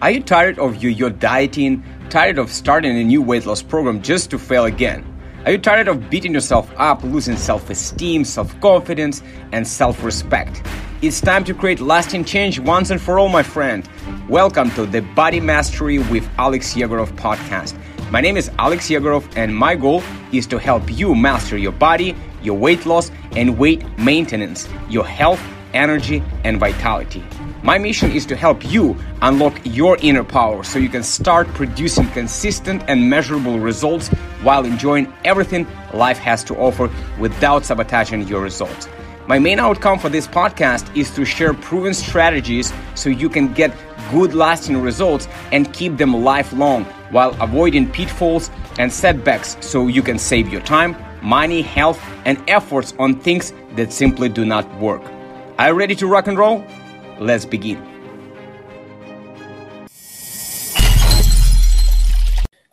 Are you tired of your, your dieting? Tired of starting a new weight loss program just to fail again? Are you tired of beating yourself up, losing self esteem, self confidence, and self respect? It's time to create lasting change once and for all, my friend. Welcome to the Body Mastery with Alex Yegorov podcast. My name is Alex Yegorov, and my goal is to help you master your body, your weight loss, and weight maintenance, your health, energy, and vitality. My mission is to help you unlock your inner power so you can start producing consistent and measurable results while enjoying everything life has to offer without sabotaging your results. My main outcome for this podcast is to share proven strategies so you can get good lasting results and keep them lifelong while avoiding pitfalls and setbacks so you can save your time, money, health, and efforts on things that simply do not work. Are you ready to rock and roll? Let's begin.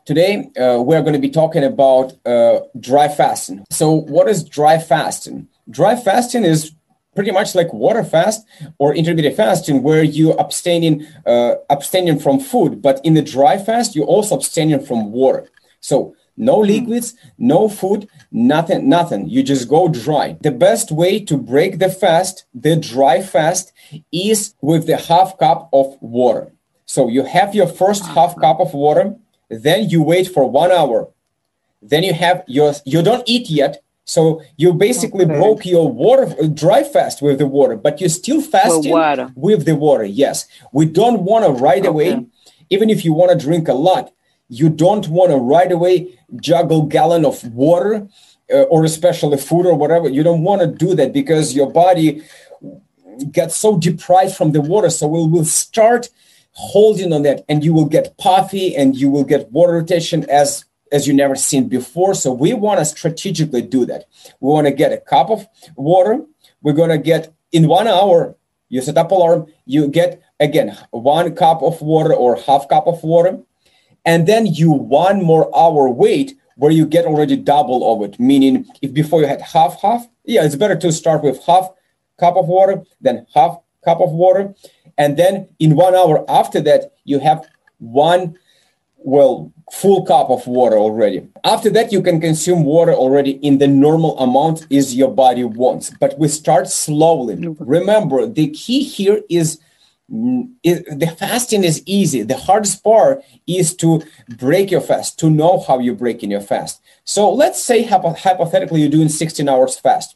Today, uh, we're going to be talking about uh, dry fasting. So, what is dry fasting? Dry fasting is pretty much like water fast or intermittent fasting, where you abstaining uh, abstaining from food, but in the dry fast, you're also abstaining from water. So, no hmm. liquids, no food, nothing, nothing. You just go dry. The best way to break the fast, the dry fast, is with the half cup of water. So you have your first half cup of water, then you wait for one hour. Then you have your, you don't eat yet. So you basically okay. broke your water, dry fast with the water, but you're still fasting with the water. Yes. We don't want to right okay. away, even if you want to drink a lot, you don't want to right away juggle gallon of water uh, or especially food or whatever. You don't want to do that because your body gets so deprived from the water. So we will start holding on that and you will get puffy and you will get water retention as as you never seen before. So we want to strategically do that. We want to get a cup of water. We're going to get in one hour you set up alarm you get again one cup of water or half cup of water and then you one more hour wait where you get already double of it. Meaning if before you had half half yeah it's better to start with half cup of water then half cup of water. And then in one hour after that you have one well full cup of water already. After that you can consume water already in the normal amount is your body wants. But we start slowly. Remember the key here is it, the fasting is easy. The hardest part is to break your fast, to know how you're breaking your fast. So let's say hypothetically you're doing 16 hours fast.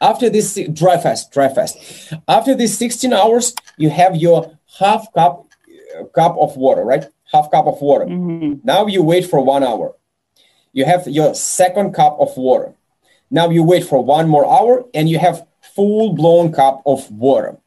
After this dry fast, dry fast. After these 16 hours, you have your half cup cup of water, right? Half cup of water. Mm-hmm. Now you wait for one hour. You have your second cup of water. Now you wait for one more hour and you have full blown cup of water.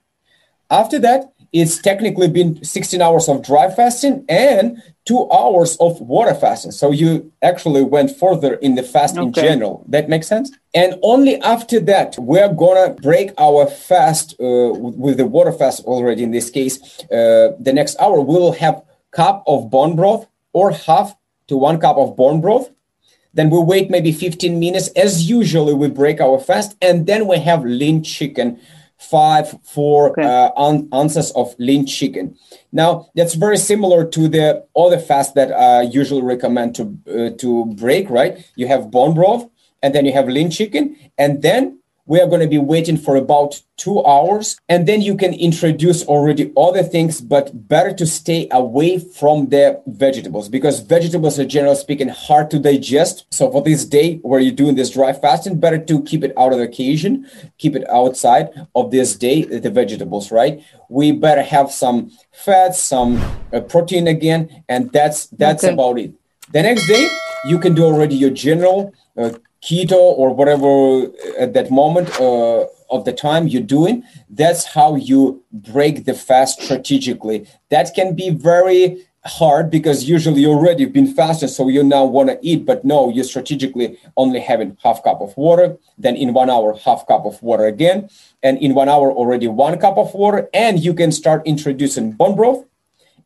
After that, it's technically been 16 hours of dry fasting and two hours of water fasting. So you actually went further in the fast okay. in general. That makes sense? And only after that, we're going to break our fast uh, with the water fast already in this case. Uh, the next hour, we will have cup of bone broth or half to one cup of bone broth. Then we wait maybe 15 minutes. As usually, we break our fast. And then we have lean chicken five, four okay. uh, ounces of lean chicken. Now that's very similar to the other fast that I usually recommend to uh, to break. Right, you have bone broth, and then you have lean chicken, and then we are going to be waiting for about two hours and then you can introduce already other things but better to stay away from the vegetables because vegetables are generally speaking hard to digest. So for this day where you're doing this dry fasting better to keep it out of the occasion keep it outside of this day the vegetables right? We better have some fats some uh, protein again and that's that's okay. about it. The next day you can do already your general uh, keto or whatever at that moment uh, of the time you're doing that's how you break the fast strategically. That can be very hard because usually you already been fasting so you now want to eat but no you're strategically only having half cup of water then in one hour half cup of water again and in one hour already one cup of water and you can start introducing bone broth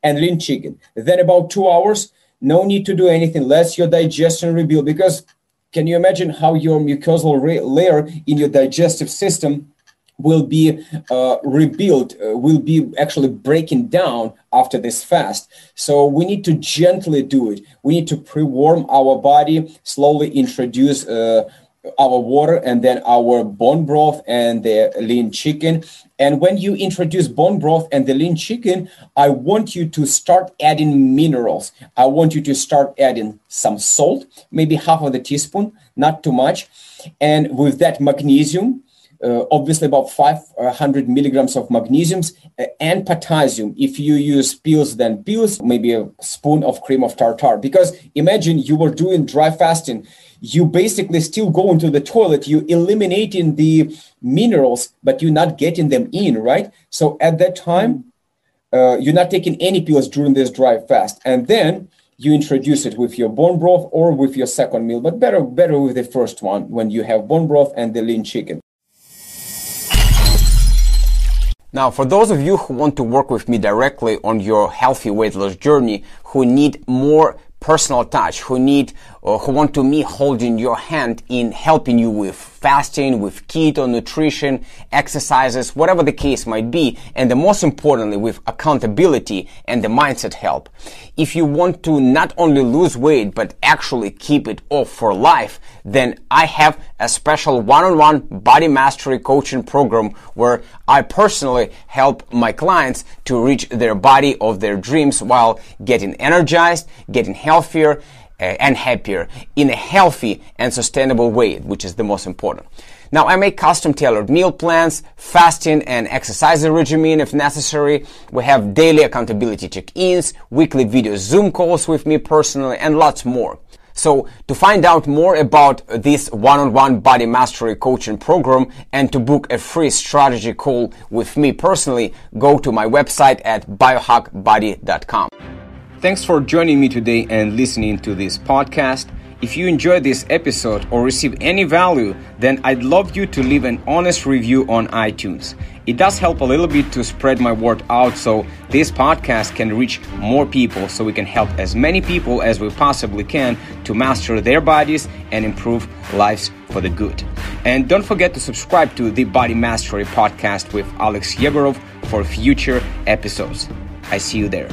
and lean chicken. Then about two hours no need to do anything let your digestion rebuild because can you imagine how your mucosal layer in your digestive system will be uh, rebuilt, uh, will be actually breaking down after this fast. So we need to gently do it. We need to pre-warm our body, slowly introduce uh, our water and then our bone broth and the lean chicken. And when you introduce bone broth and the lean chicken, I want you to start adding minerals. I want you to start adding some salt, maybe half of the teaspoon, not too much. And with that magnesium, uh, obviously about 500 milligrams of magnesiums uh, and potassium. If you use pills, then pills, maybe a spoon of cream of tartar. Because imagine you were doing dry fasting, you basically still go into the toilet, you eliminating the minerals, but you're not getting them in, right? So at that time, uh, you're not taking any pills during this dry fast. And then you introduce it with your bone broth or with your second meal, but better better with the first one when you have bone broth and the lean chicken. Now, for those of you who want to work with me directly on your healthy weight loss journey, who need more personal touch, who need or who want to me holding your hand in helping you with fasting, with keto nutrition, exercises, whatever the case might be, and the most importantly with accountability and the mindset help. If you want to not only lose weight but actually keep it off for life, then I have a special one-on-one body mastery coaching program where I personally help my clients to reach their body of their dreams while getting energized, getting healthier, uh, Eh, and happier in a healthy and sustainable way, which is the most important. Now, I make custom tailored meal plans, fasting and exercise regimen if necessary. We have daily accountability check-ins, weekly video Zoom calls with me personally, and lots more. So to find out more about this one-on-one body mastery coaching program and to book a free strategy call with me personally, go to my website at biohackbody.com. Thanks for joining me today and listening to this podcast. If you enjoyed this episode or receive any value, then I'd love you to leave an honest review on iTunes. It does help a little bit to spread my word out so this podcast can reach more people so we can help as many people as we possibly can to master their bodies and improve lives for the good. And don't forget to subscribe to the Body Mastery podcast with Alex Yegorov for future episodes. I see you there.